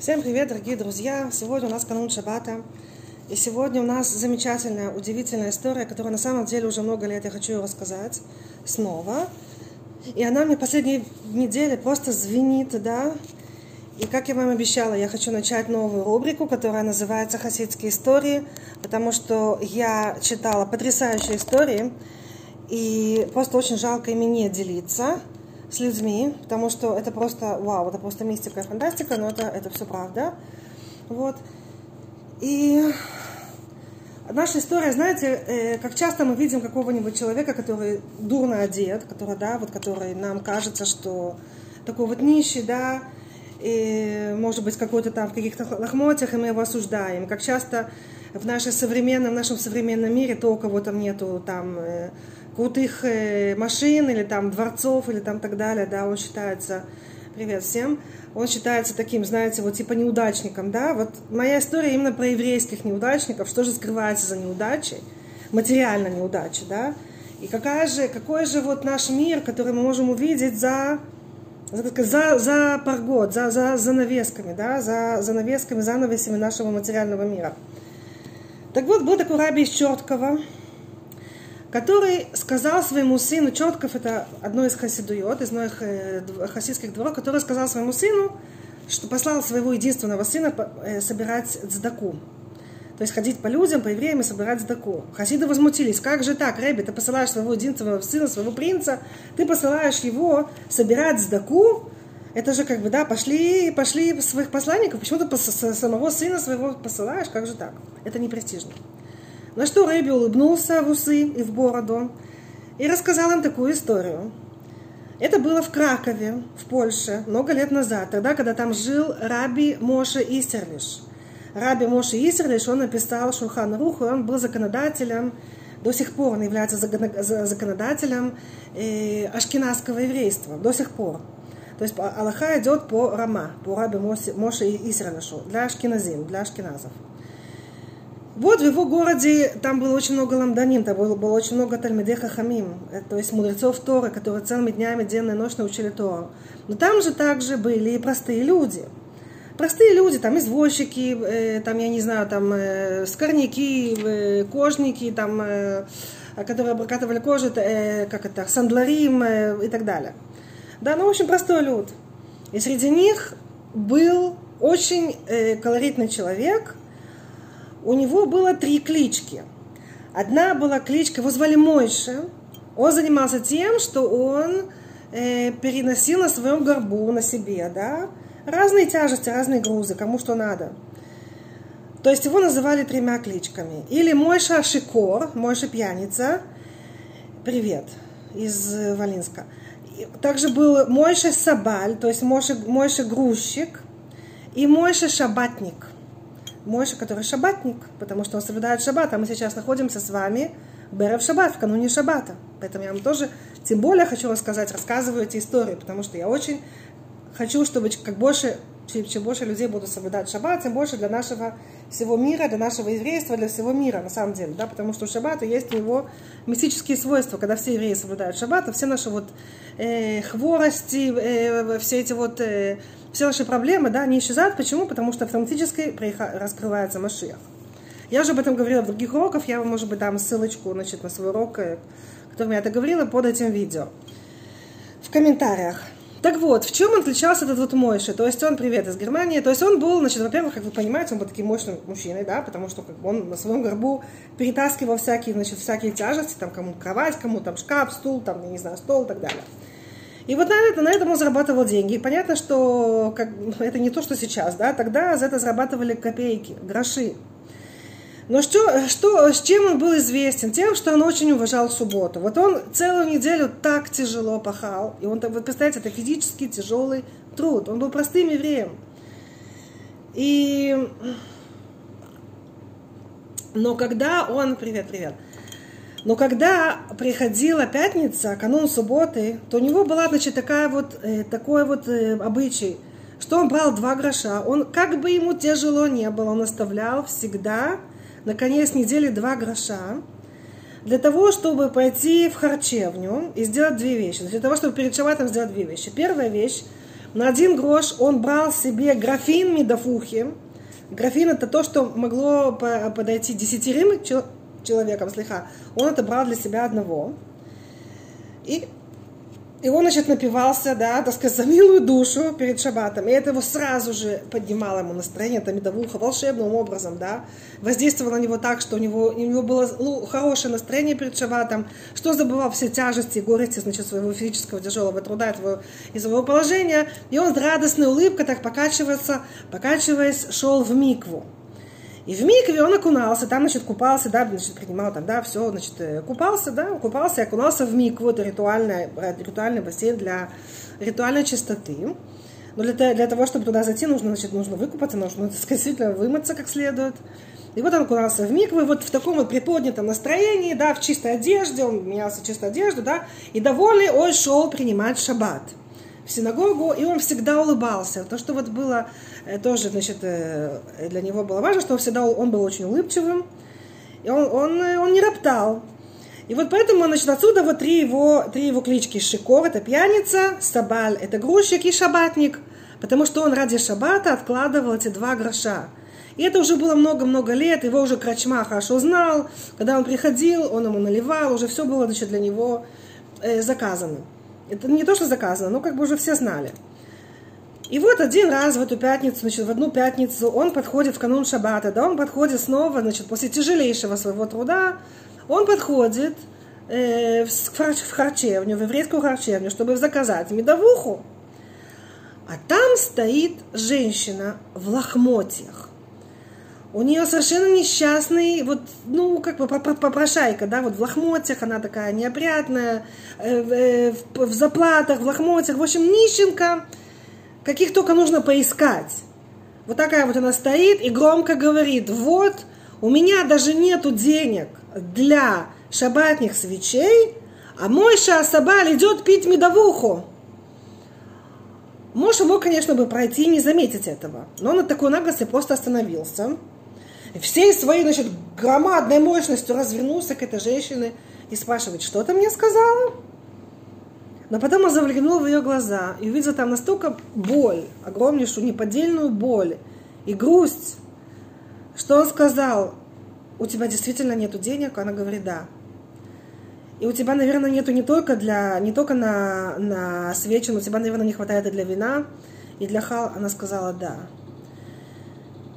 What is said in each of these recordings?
Всем привет, дорогие друзья! Сегодня у нас канун Шаббата. И сегодня у нас замечательная, удивительная история, которая на самом деле уже много лет я хочу ее рассказать снова. И она мне последние недели просто звенит, да. И как я вам обещала, я хочу начать новую рубрику, которая называется «Хасидские истории», потому что я читала потрясающие истории, и просто очень жалко ими не делиться с людьми, потому что это просто, вау, это просто мистика и фантастика, но это, это все правда. Вот. И наша история, знаете, э, как часто мы видим какого-нибудь человека, который дурно одет, который, да, вот который нам кажется, что такой вот нищий, да, и, может быть, какой-то там в каких-то лохмотьях, и мы его осуждаем. Как часто в, нашей современном, в нашем современном мире то, у кого там нету там э, крутых э, машин или там дворцов или там так далее, да, он считается, привет всем, он считается таким, знаете, вот типа неудачником, да, вот моя история именно про еврейских неудачников, что же скрывается за неудачей, материально неудачи, да, и какая же, какой же вот наш мир, который мы можем увидеть за, за, за, за паргод, за, за занавесками, да, за занавесками, занавесями нашего материального мира. Так вот, был такой раби из Черткова, который сказал своему сыну, Четков это одно из хасидует, из многих э, хасидских дворов, который сказал своему сыну, что послал своего единственного сына э, собирать цдаку. То есть ходить по людям, по евреям и собирать цдаку. Хасиды возмутились. Как же так, Рэби, ты посылаешь своего единственного сына, своего принца, ты посылаешь его собирать цдаку, это же как бы, да, пошли, пошли своих посланников, почему ты самого сына своего посылаешь, как же так? Это не престижно. На что Рэби улыбнулся в усы и в бороду и рассказал им такую историю. Это было в Кракове, в Польше, много лет назад, тогда, когда там жил Раби Моше Истерлиш. Раби Моше Истерлиш, он написал Шурхан Руху, он был законодателем, до сих пор он является законодателем э, ашкенадского еврейства, до сих пор. То есть Аллаха идет по Рама, по Раби Моше, Исерлишу, для ашкеназим, для ашкеназов. Вот в его городе там было очень много ламданим, там было, было очень много тальмидеха хамим, э, то есть мудрецов Торы, которые целыми днями, денно и ночь научили Тору. Но там же также были и простые люди. Простые люди, там извозчики, э, там, я не знаю, там э, скорняки, э, кожники, там, э, которые обрабатывали кожу, э, как это, сандларим э, и так далее. Да, ну, очень простой люд. И среди них был очень э, колоритный человек – у него было три клички. Одна была кличка, его звали Мойша. Он занимался тем, что он э, переносил на своем горбу, на себе, да, разные тяжести, разные грузы, кому что надо. То есть его называли тремя кличками. Или Мойша Шикор, Мойша Пьяница, привет, из Валинска. Также был Мойша Сабаль, то есть Мойша, Мойша Грузчик, и Мойша Шабатник – Мойша, который шабатник, потому что он соблюдает шаббат, а мы сейчас находимся с вами в Берев Шаббат, в кануне шаббата. Поэтому я вам тоже, тем более хочу рассказать, рассказываю эти истории, потому что я очень хочу, чтобы как больше, чем больше людей будут соблюдать шаббат, тем больше для нашего всего мира, для нашего еврейства, для всего мира, на самом деле, да, потому что у шаббата есть у него мистические свойства, когда все евреи соблюдают шаббат, а все наши вот э, хворости, э, все эти вот э, все наши проблемы, да, не исчезают. Почему? Потому что автоматически раскрывается Машиах. Я уже об этом говорила в других уроках, я вам, может быть, дам ссылочку значит, на свой урок, э, которым я это говорила, под этим видео. В комментариях. Так вот, в чем отличался этот вот Мойши? То есть он, привет, из Германии. То есть он был, значит, во-первых, как вы понимаете, он был таким мощным мужчиной, да, потому что как бы, он на своем горбу перетаскивал всякие, значит, всякие тяжести, там, кому кровать, кому там шкаф, стул, там, я не знаю, стол и так далее. И вот на, это, на этом он зарабатывал деньги. И понятно, что как, это не то, что сейчас, да, тогда за это зарабатывали копейки, гроши. Но что, что, с чем он был известен? Тем, что он очень уважал субботу. Вот он целую неделю так тяжело пахал. И он, вот представляете, это физически тяжелый труд. Он был простым евреем. И... Но когда он... Привет, привет. Но когда приходила пятница, канун субботы, то у него была, значит, такая вот, э, такой вот э, обычай, что он брал два гроша. Он, как бы ему тяжело не было, он оставлял всегда на конец недели два гроша для того, чтобы пойти в харчевню и сделать две вещи. Для того, чтобы перед шабатом сделать две вещи. Первая вещь, на один грош он брал себе графин медофухи. Графин это то, что могло подойти десятерым человеком, слегка. Он это брал для себя одного. И и он, значит, напивался, да, так сказать, за милую душу перед шаббатом. И это его сразу же поднимало ему настроение, это медовуха, волшебным образом, да. Воздействовало на него так, что у него, у него было ну, хорошее настроение перед шаббатом, что забывал все тяжести и горести, значит, своего физического тяжелого труда, этого, из своего положения. И он с радостной улыбкой так покачивается, покачиваясь, шел в микву. И в микве он окунался, там, значит, купался, да, значит, принимал там, да, все, значит, э, купался, да, купался и окунался в микву, это ритуальный, э, ритуальный бассейн для ритуальной чистоты. Но для, для того, чтобы туда зайти, нужно, значит, нужно выкупаться, нужно, так сказать, действительно вымыться как следует. И вот он окунался в микву, и вот в таком вот приподнятом настроении, да, в чистой одежде, он менялся в чистой одежде, да, и довольный он шел принимать шаббат синагогу, и он всегда улыбался. То, что вот было э, тоже, значит, э, для него было важно, что он всегда он был очень улыбчивым, и он, он, э, он не роптал. И вот поэтому, значит, отсюда вот три его, три его клички. Шикор – это пьяница, Сабаль – это грузчик и шабатник, потому что он ради шабата откладывал эти два гроша. И это уже было много-много лет, его уже Крачма хорошо знал. Когда он приходил, он ему наливал, уже все было значит, для него э, заказано. Это не то, что заказано, но как бы уже все знали. И вот один раз в эту пятницу, значит, в одну пятницу он подходит в канун Шаббата, да, он подходит снова, значит, после тяжелейшего своего труда, он подходит э, в харчевню, в еврейскую харчевню, чтобы заказать медовуху. А там стоит женщина в лохмотьях у нее совершенно несчастный, вот, ну, как бы попрошайка, да, вот в лохмотьях она такая неопрятная, э, в, в заплатах, в лохмотьях, в общем, нищенка, каких только нужно поискать. Вот такая вот она стоит и громко говорит, вот, у меня даже нету денег для шабатных свечей, а мой шаасабаль идет пить медовуху. Моша мог, конечно, бы пройти и не заметить этого. Но он от такой наглости просто остановился всей своей, значит, громадной мощностью развернулся к этой женщине и спрашивает, что ты мне сказала? Но потом он заглянул в ее глаза и увидел там настолько боль, огромнейшую неподдельную боль и грусть, что он сказал, у тебя действительно нету денег? Она говорит, да. И у тебя, наверное, нету не только, для, не только на, на свечи, но у тебя, наверное, не хватает и для вина, и для хал. Она сказала, да.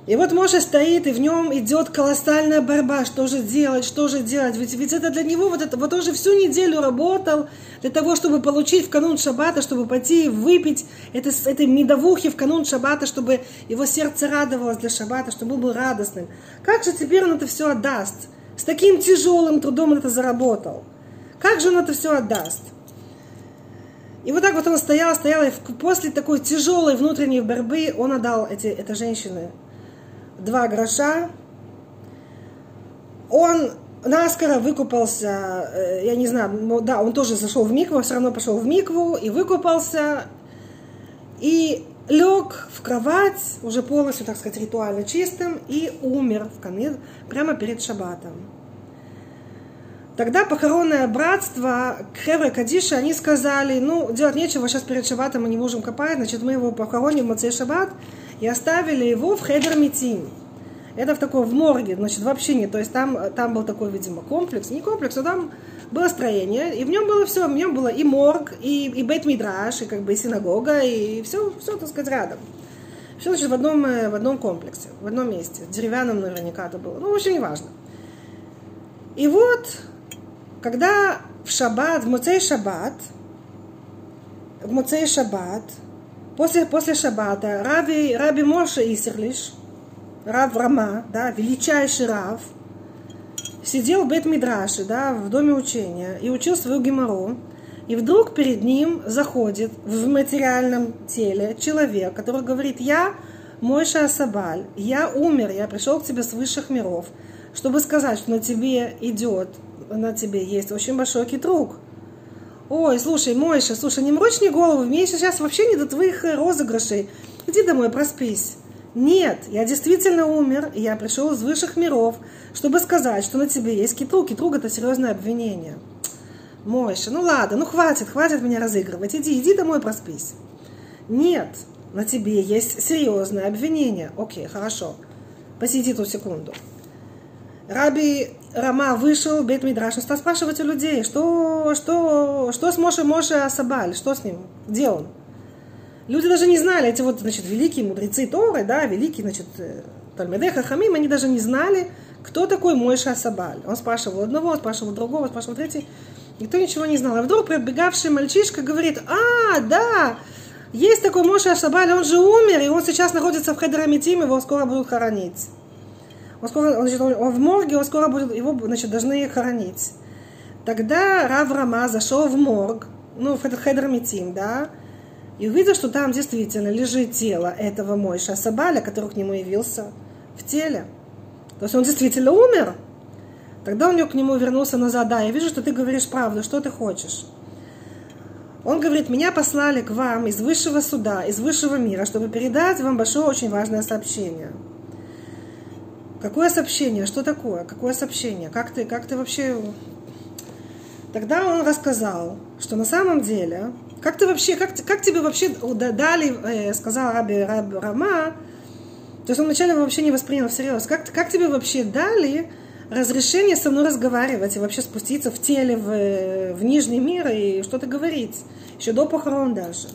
И вот Моше стоит, и в нем идет колоссальная борьба, что же делать, что же делать. Ведь, ведь это для него, вот, это, вот он же всю неделю работал для того, чтобы получить в канун шаббата, чтобы пойти и выпить это, этой медовухи в канун шаббата, чтобы его сердце радовалось для шаббата, чтобы он был радостным. Как же теперь он это все отдаст? С таким тяжелым трудом он это заработал. Как же он это все отдаст? И вот так вот он стоял, стоял, и после такой тяжелой внутренней борьбы он отдал эти, это женщины Два гроша. Он наскоро выкупался, э, я не знаю, да, он тоже зашел в микву, все равно пошел в микву и выкупался. И лег в кровать, уже полностью, так сказать, ритуально чистым, и умер в конец, прямо перед Шабатом. Тогда похоронное братство Хевра Кадиша, они сказали, ну, делать нечего, сейчас перед Шабатом мы не можем копать, значит, мы его похороним в Мацей Шаббат, и оставили его в Хедер Митин. Это в такой, в морге, значит, вообще не, то есть там, там был такой, видимо, комплекс, не комплекс, но там было строение, и в нем было все, в нем было и морг, и, и бейт мидраш, и как бы и синагога, и все, все, так сказать, рядом. Все, значит, в одном, э, в одном комплексе, в одном месте. Деревянном наверняка это было. Ну, очень важно. И вот, когда в шаббат, в Муцей шаббат, в Муцей шаббат, после, после шаббата, Раби, Раби Моше Исерлиш, Рав Рама, да, величайший Рав, сидел в бет Мидраше, да, в доме учения, и учил свою гемору, и вдруг перед ним заходит в материальном теле человек, который говорит, я мой Шаасабаль, я умер, я пришел к тебе с высших миров, чтобы сказать, что на тебе идет, на тебе есть очень большой китрук. Ой, слушай, Мойша, слушай, не мрочь мне голову, мне сейчас вообще не до твоих розыгрышей. Иди домой, проспись. Нет, я действительно умер, и я пришел из высших миров, чтобы сказать, что на тебе есть китруг. Китруг – это серьезное обвинение. Мойша, ну ладно, ну хватит, хватит меня разыгрывать. Иди, иди домой, проспись. Нет, на тебе есть серьезное обвинение. Окей, хорошо. Посиди тут секунду. Раби Рама вышел Бет Мидраш, стал спрашивать у людей, что, что, что с Моше Моше Асабаль, что с ним, где он? Люди даже не знали, эти вот, значит, великие мудрецы Торы, да, великие, значит, э, Тальмедей Хахамим, они даже не знали, кто такой Мойша Асабаль. Он спрашивал одного, спрашивал другого, спрашивал третий. Никто ничего не знал. А вдруг пробегавший мальчишка говорит, а, да, есть такой Моша Асабаль, он же умер, и он сейчас находится в Хедерамитим, его скоро будут хоронить он, скоро, он, значит, он в морге, он скоро будет, его значит, должны хоронить. Тогда Рав Рама зашел в морг, ну, в Хедер Митим, да, и увидел, что там действительно лежит тело этого Мойша Сабаля, который к нему явился в теле. То есть он действительно умер. Тогда он к нему вернулся назад. Да, я вижу, что ты говоришь правду. Что ты хочешь? Он говорит, меня послали к вам из высшего суда, из высшего мира, чтобы передать вам большое, очень важное сообщение. Какое сообщение? Что такое? Какое сообщение? Как ты, как ты вообще... Тогда он рассказал, что на самом деле, как ты вообще, как, как тебе вообще дали, э, сказал Раби Раб Рама, то есть он вначале вообще не воспринял всерьез, как, как тебе вообще дали разрешение со мной разговаривать и вообще спуститься в теле, в, в нижний мир и что-то говорить, еще до похорон даже.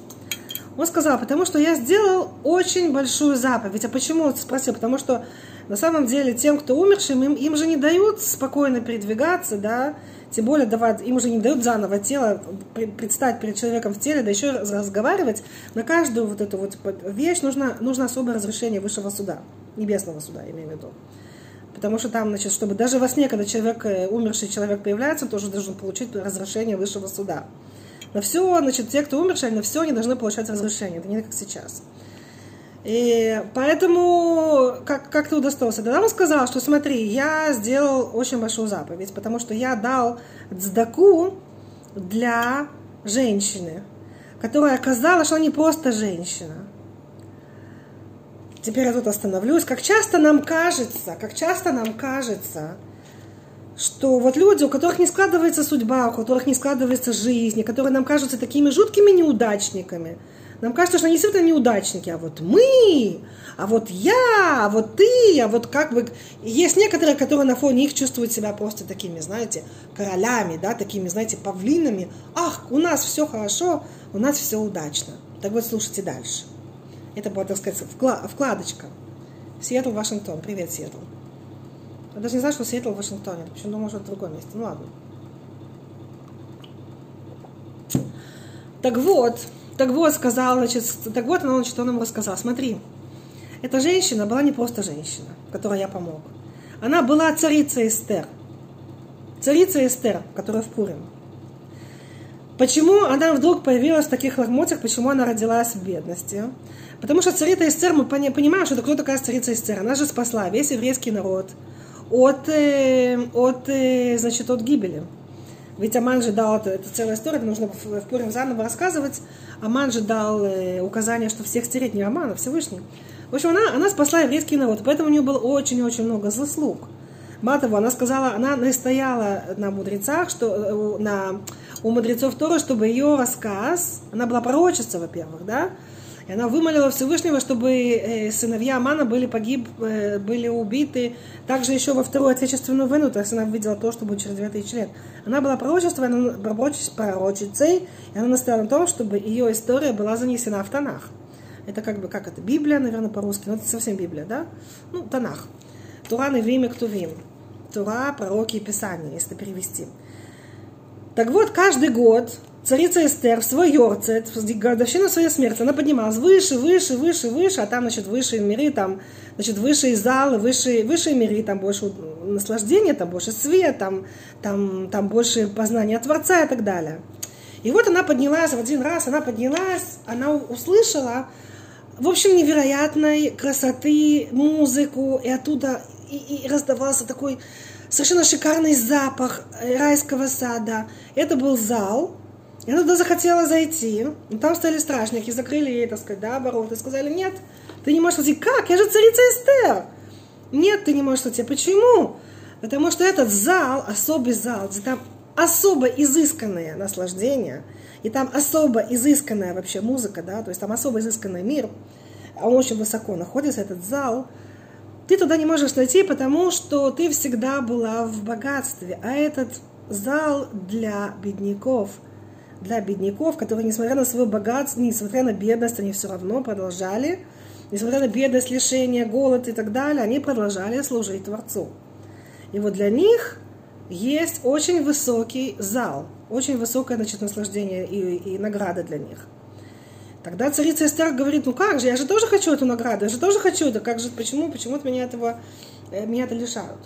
Он сказал, потому что я сделал очень большую заповедь. А почему? Спросил, потому что на самом деле тем, кто умершим, им, им же не дают спокойно передвигаться, да, тем более давать, им уже не дают заново тело предстать перед человеком в теле, да еще разговаривать. На каждую вот эту вот вещь нужно, нужно особое разрешение высшего суда, небесного суда, имею в виду. Потому что там, значит, чтобы даже во сне, когда человек, э, умерший человек появляется, тоже должен получить разрешение высшего суда. На все, значит, те, кто умершие, на все они должны получать разрешение. Это не как сейчас. И поэтому, как, как ты удостоился? Тогда он сказал, что смотри, я сделал очень большую заповедь, потому что я дал цдаку для женщины, которая оказалась, что она не просто женщина. Теперь я тут остановлюсь. Как часто нам кажется, как часто нам кажется, что вот люди, у которых не складывается судьба, у которых не складывается жизнь, которые нам кажутся такими жуткими неудачниками – нам кажется, что они действительно неудачники, а вот мы, а вот я, а вот ты, а вот как бы... Есть некоторые, которые на фоне их чувствуют себя просто такими, знаете, королями, да, такими, знаете, павлинами. Ах, у нас все хорошо, у нас все удачно. Так вот, слушайте дальше. Это была, так сказать, вкладочка. Сиэтл, Вашингтон. Привет, Сиэтл. Я даже не знаю, что Сиэтл в Вашингтоне. Почему думал, что это в другом месте. Ну ладно. Так вот, так вот, сказал, значит, так вот она, значит, он ему рассказал. Смотри, эта женщина была не просто женщина, которой я помог. Она была царица Эстер. Царица Эстер, которая в Пурим. Почему она вдруг появилась в таких лохмотьях, почему она родилась в бедности? Потому что царица Эстер, мы понимаем, что это кто такая царица Эстер. Она же спасла весь еврейский народ от, э, от, э, значит, от гибели. Ведь Аман же дал, это, это целая история, нужно в, Пурим заново рассказывать. Аман же дал э, указание, что всех стереть не Аман, а Всевышний. В общем, она, она спасла еврейский народ, поэтому у нее было очень-очень много заслуг. Матова, она сказала, она настояла на мудрецах, что, э, на, у мудрецов Тора, чтобы ее рассказ, она была пророчица, во-первых, да, и она вымолила Всевышнего, чтобы э, сыновья Амана были, погиб, э, были убиты. Также еще во Вторую Отечественную войну, то есть она видела то, что будет через 2000 лет. Она была пророчицей, и она настояла на том, чтобы ее история была занесена в Танах. Это как бы, как это, Библия, наверное, по-русски, но это совсем Библия, да? Ну, Танах. Тура, Невим Ктувим. Тура, пророки и Писания, если перевести. Так вот, каждый год царица Эстер в свой Йорцет, в годовщину своей смерти, она поднималась выше, выше, выше, выше, а там, значит, высшие миры, там, значит, высшие залы, высшие, высшие миры, там больше наслаждения, там больше света, там, там, там больше познания Творца и так далее. И вот она поднялась, в один раз она поднялась, она услышала, в общем, невероятной красоты музыку, и оттуда и, и раздавался такой совершенно шикарный запах райского сада. Это был зал, и она туда захотела зайти, и там стали стражники, закрыли ей, так сказать, да, оборот, и сказали, нет, ты не можешь войти. Как? Я же царица Эстер. Нет, ты не можешь войти. Почему? Потому что этот зал, особый зал, где там особо изысканное наслаждение, и там особо изысканная вообще музыка, да, то есть там особо изысканный мир, а он очень высоко находится, этот зал, ты туда не можешь найти, потому что ты всегда была в богатстве, а этот зал для бедняков, для бедняков, которые, несмотря на свое богатство, несмотря на бедность, они все равно продолжали, несмотря на бедность, лишение, голод и так далее, они продолжали служить Творцу. И вот для них есть очень высокий зал, очень высокое значит, наслаждение и, и награда для них. Тогда царица Эстер говорит, ну как же, я же тоже хочу эту награду, я же тоже хочу это, как же, почему, почему от меня этого, э, меня это лишают?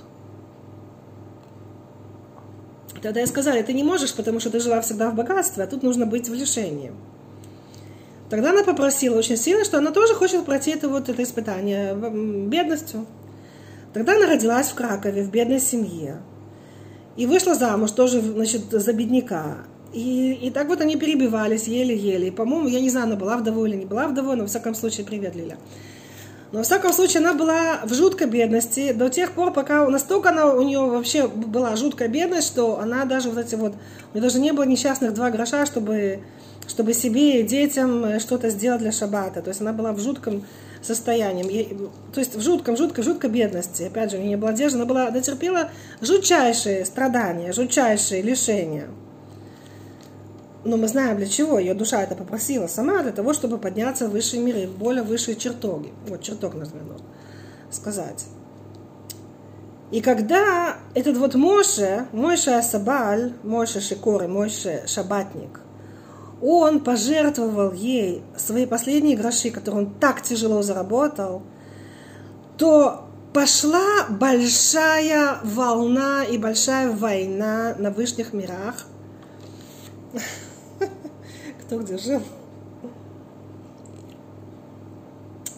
Тогда я сказала, ты не можешь, потому что ты жила всегда в богатстве, а тут нужно быть в лишении. Тогда она попросила очень сильно, что она тоже хочет пройти это, вот, это испытание бедностью. Тогда она родилась в Кракове, в бедной семье. И вышла замуж тоже, значит, за бедняка. И, и так вот они перебивались еле-еле. И, по-моему, я не знаю, она была вдовой или не была вдовой, но, в всяком случае, привет, Лиля. Но, в всяком случае, она была в жуткой бедности до тех пор, пока настолько она, у нее вообще была жуткая бедность, что она даже вот эти вот, у нее даже не было несчастных два гроша, чтобы, чтобы себе и детям что-то сделать для шаббата. То есть она была в жутком состоянием. То есть в жутком, жуткой, жуткой бедности. Опять же, у нее не была одежды, она была, дотерпела жутчайшие страдания, жутчайшие лишения. Но мы знаем для чего. Ее душа это попросила сама, для того, чтобы подняться в высшие миры, в более высшие чертоги. Вот чертог назовем сказать. И когда этот вот Моше, Моше Асабаль, Моше Шикор и Моше Шабатник, он пожертвовал ей свои последние гроши, которые он так тяжело заработал, то пошла большая волна и большая война на высших мирах. Кто где жил?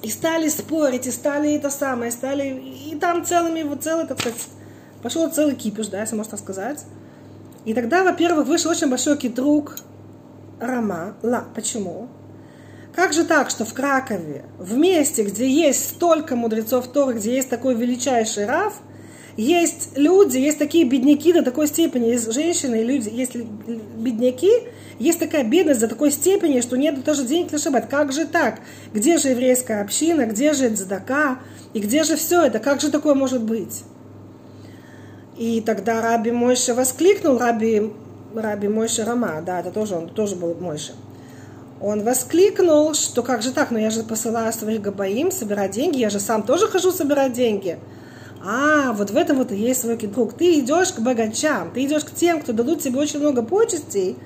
И стали спорить, и стали это самое, стали, и там целыми, вот целый, так сказать, пошел целый кипиш, да, если можно так сказать. И тогда, во-первых, вышел очень большой китрук Рама. Ла. Почему? Как же так, что в Кракове, в месте, где есть столько мудрецов Торы, где есть такой величайший Рав, есть люди, есть такие бедняки до такой степени, есть женщины, люди, есть бедняки, есть такая бедность до такой степени, что нет даже денег на шаббат. Как же так? Где же еврейская община? Где же Цдака? И где же все это? Как же такое может быть? И тогда Раби Мойша воскликнул, Раби Раби Мойша Рама, да, это тоже он, тоже был Мойша. Он воскликнул, что как же так, но я же посылаю своих габаим собирать деньги, я же сам тоже хожу собирать деньги. А, вот в этом вот и есть свой друг. Ты идешь к богачам, ты идешь к тем, кто дадут тебе очень много почестей,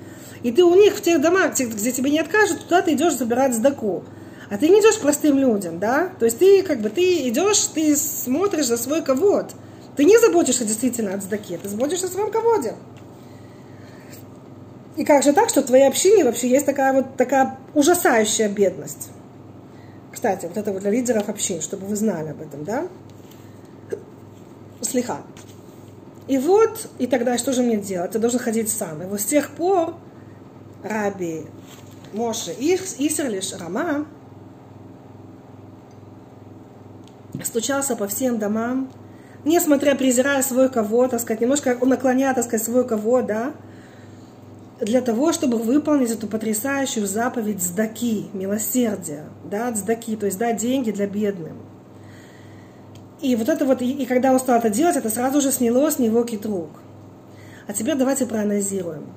и ты у них в тех домах, где тебе не откажут, туда ты идешь забирать сдаку. А ты не идешь к простым людям, да? То есть ты как бы ты идешь, ты смотришь за свой ковод. Ты не заботишься действительно о сдаке, ты заботишься о своем ководе. И как же так, что в твоей общине вообще есть такая вот такая ужасающая бедность? Кстати, вот это вот для лидеров общин, чтобы вы знали об этом, да? Слиха. И вот, и тогда что же мне делать? Я должен ходить сам. И вот с тех пор Раби Моше Исерлиш Рама стучался по всем домам, несмотря презирая свой кого, так сказать, немножко наклоняя, так сказать, свой кого, да, для того, чтобы выполнить эту потрясающую заповедь сдаки, милосердия, да, сдаки, то есть дать деньги для бедным. И вот это вот, и, когда он стал это делать, это сразу же сняло с него китрук. А теперь давайте проанализируем.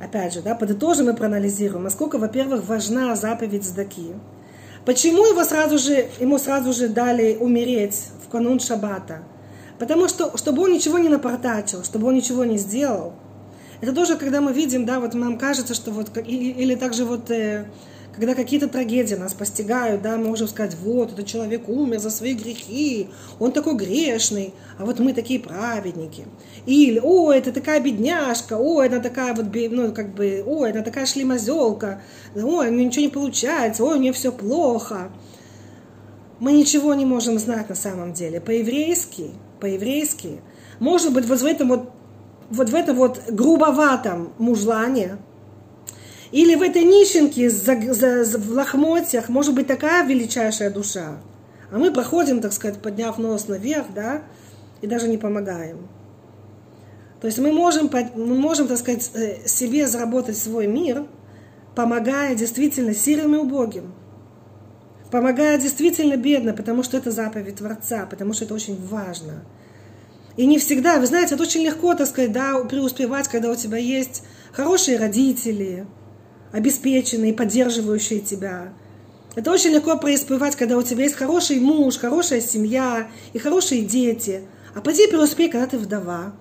Опять же, да, подытожим и проанализируем, насколько, во-первых, важна заповедь сдаки. Почему его сразу же, ему сразу же дали умереть в канун Шаббата? Потому что, чтобы он ничего не напортачил, чтобы он ничего не сделал – это тоже, когда мы видим, да, вот нам кажется, что вот, или также вот, э, когда какие-то трагедии нас постигают, да, мы можем сказать, вот, этот человек умер за свои грехи, он такой грешный, а вот мы такие праведники. Или, о, это такая бедняжка, о, она такая вот, ну, как бы, о, она такая шлемозелка, ой, у нее ничего не получается, ой, у нее все плохо. Мы ничего не можем знать на самом деле. По-еврейски, по-еврейски, может быть, вот в этом вот вот в этом вот грубоватом мужлане, или в этой нищенке за, за, за, в лохмотьях может быть такая величайшая душа. А мы проходим, так сказать, подняв нос наверх, да, и даже не помогаем. То есть мы можем, мы можем, так сказать, э, себе заработать свой мир, помогая действительно сирым и убогим. Помогая действительно бедно, потому что это заповедь Творца, потому что это очень важно. И не всегда, вы знаете, это очень легко, так сказать, да, преуспевать, когда у тебя есть хорошие родители, обеспеченные, поддерживающие тебя. Это очень легко преуспевать, когда у тебя есть хороший муж, хорошая семья и хорошие дети. А поди преуспей, когда ты вдова.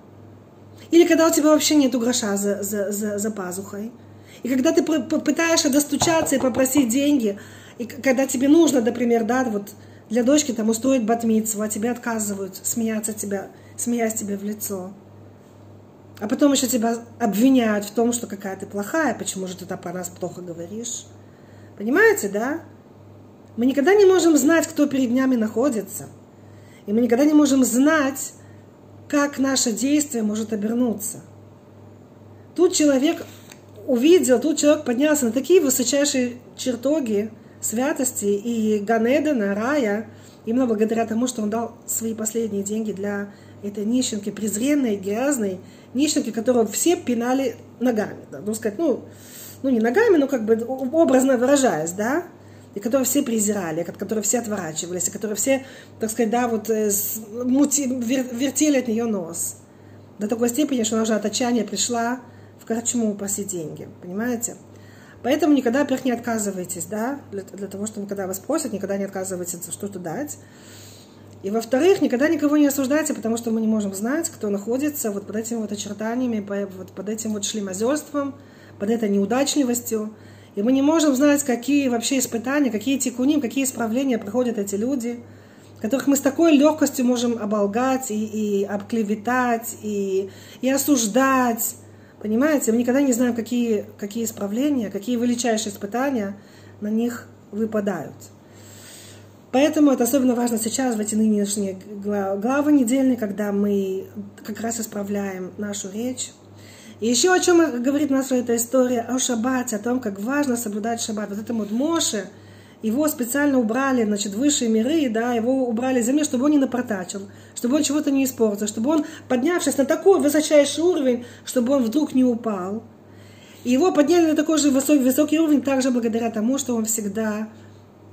Или когда у тебя вообще нет гроша за, за, за, за пазухой. И когда ты пытаешься достучаться и попросить деньги, и когда тебе нужно, например, да, вот для дочки там устроить батмицу, а тебе отказывают, смеяться тебя, смеясь тебе в лицо. А потом еще тебя обвиняют в том, что какая ты плохая, почему же ты так про нас плохо говоришь. Понимаете, да? Мы никогда не можем знать, кто перед нами находится. И мы никогда не можем знать, как наше действие может обернуться. Тут человек увидел, тут человек поднялся на такие высочайшие чертоги святости и Ганедена, рая, именно благодаря тому, что он дал свои последние деньги для этой нищенки, презренной, грязной нищенки, которую все пинали ногами. Да, ну, сказать, ну, ну, не ногами, но как бы образно выражаясь, да, и которые все презирали, от которой все отворачивались, и которые все, так сказать, да, вот э, мути, вертели от нее нос. До такой степени, что она уже от отчаяния пришла в корчму просить деньги, понимаете? Поэтому никогда, во-первых, не отказывайтесь, да, для, для того, чтобы когда вас просят, никогда не отказывайтесь что-то дать. И во-вторых, никогда никого не осуждайте, потому что мы не можем знать, кто находится вот под этими вот очертаниями, вот под этим вот шлемозерством, под этой неудачливостью. И мы не можем знать, какие вообще испытания, какие тикуним, какие исправления проходят эти люди, которых мы с такой легкостью можем оболгать и, и обклеветать, и, и осуждать. Понимаете, мы никогда не знаем, какие, какие исправления, какие величайшие испытания на них выпадают. Поэтому это особенно важно сейчас, в эти нынешние главы недельные, когда мы как раз исправляем нашу речь, и еще о чем говорит наша эта история, о шаббате, о том, как важно соблюдать шаббат. Вот этому вот Моше, его специально убрали, значит, высшие миры, да, его убрали из земли, чтобы он не напортачил, чтобы он чего-то не испортил, чтобы он, поднявшись на такой высочайший уровень, чтобы он вдруг не упал. И его подняли на такой же высокий, высокий уровень, также благодаря тому, что он всегда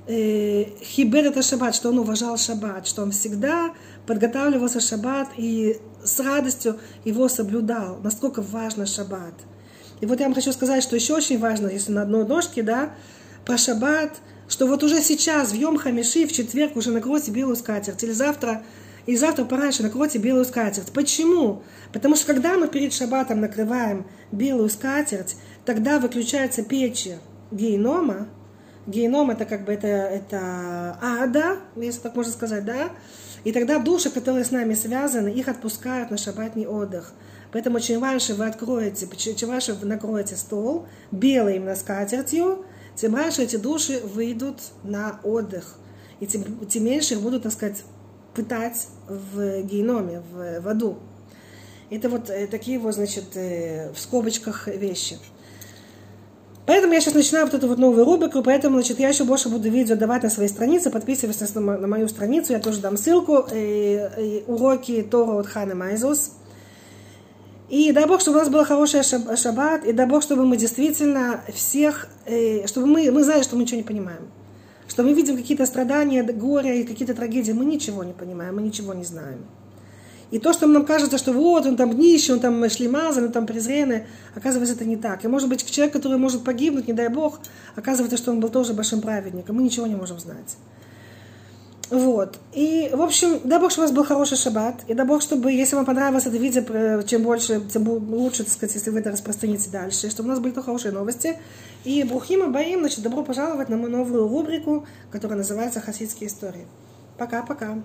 хибер это шаббат, что он уважал шаббат, что он всегда подготавливался шаббат и с радостью его соблюдал. Насколько важно шаббат. И вот я вам хочу сказать, что еще очень важно, если на одной ножке, да, про шаббат, что вот уже сейчас, в Йом Хамиши, в четверг уже накройте белую скатерть, или завтра, и завтра пораньше накройте белую скатерть. Почему? Потому что когда мы перед шаббатом накрываем белую скатерть, тогда выключается печи гейнома, Геном это как бы это, это ада, если так можно сказать, да? И тогда души, которые с нами связаны, их отпускают на шаббатный отдых. Поэтому чем раньше вы откроете, чем раньше вы накроете стол белым на скатертью, тем раньше эти души выйдут на отдых. И тем, тем меньше их будут, так сказать, пытать в геноме, в, в аду. Это вот э, такие вот, значит, э, в скобочках вещи. Поэтому я сейчас начинаю вот эту вот новую рубрику, поэтому, значит, я еще больше буду видео давать на своей странице, подписывайтесь на, на мою страницу, я тоже дам ссылку, и, и уроки Тора от Ханы Майзус. И дай Бог, чтобы у нас был хороший шаббат, и дай Бог, чтобы мы действительно всех, чтобы мы, мы знали, что мы ничего не понимаем. Что мы видим какие-то страдания, горе и какие-то трагедии, мы ничего не понимаем, мы ничего не знаем. И то, что нам кажется, что вот он там нищий, он там шлемазан, он там презренный, оказывается, это не так. И может быть, человек, который может погибнуть, не дай бог, оказывается, что он был тоже большим праведником. Мы ничего не можем знать. Вот. И, в общем, дай Бог, чтобы у вас был хороший шаббат. И дай Бог, чтобы, если вам понравилось это видео, чем больше, тем лучше, так сказать, если вы это распространите дальше. Чтобы у нас были то хорошие новости. И Брухима Баим, значит, добро пожаловать на мою новую рубрику, которая называется «Хасидские истории». Пока-пока.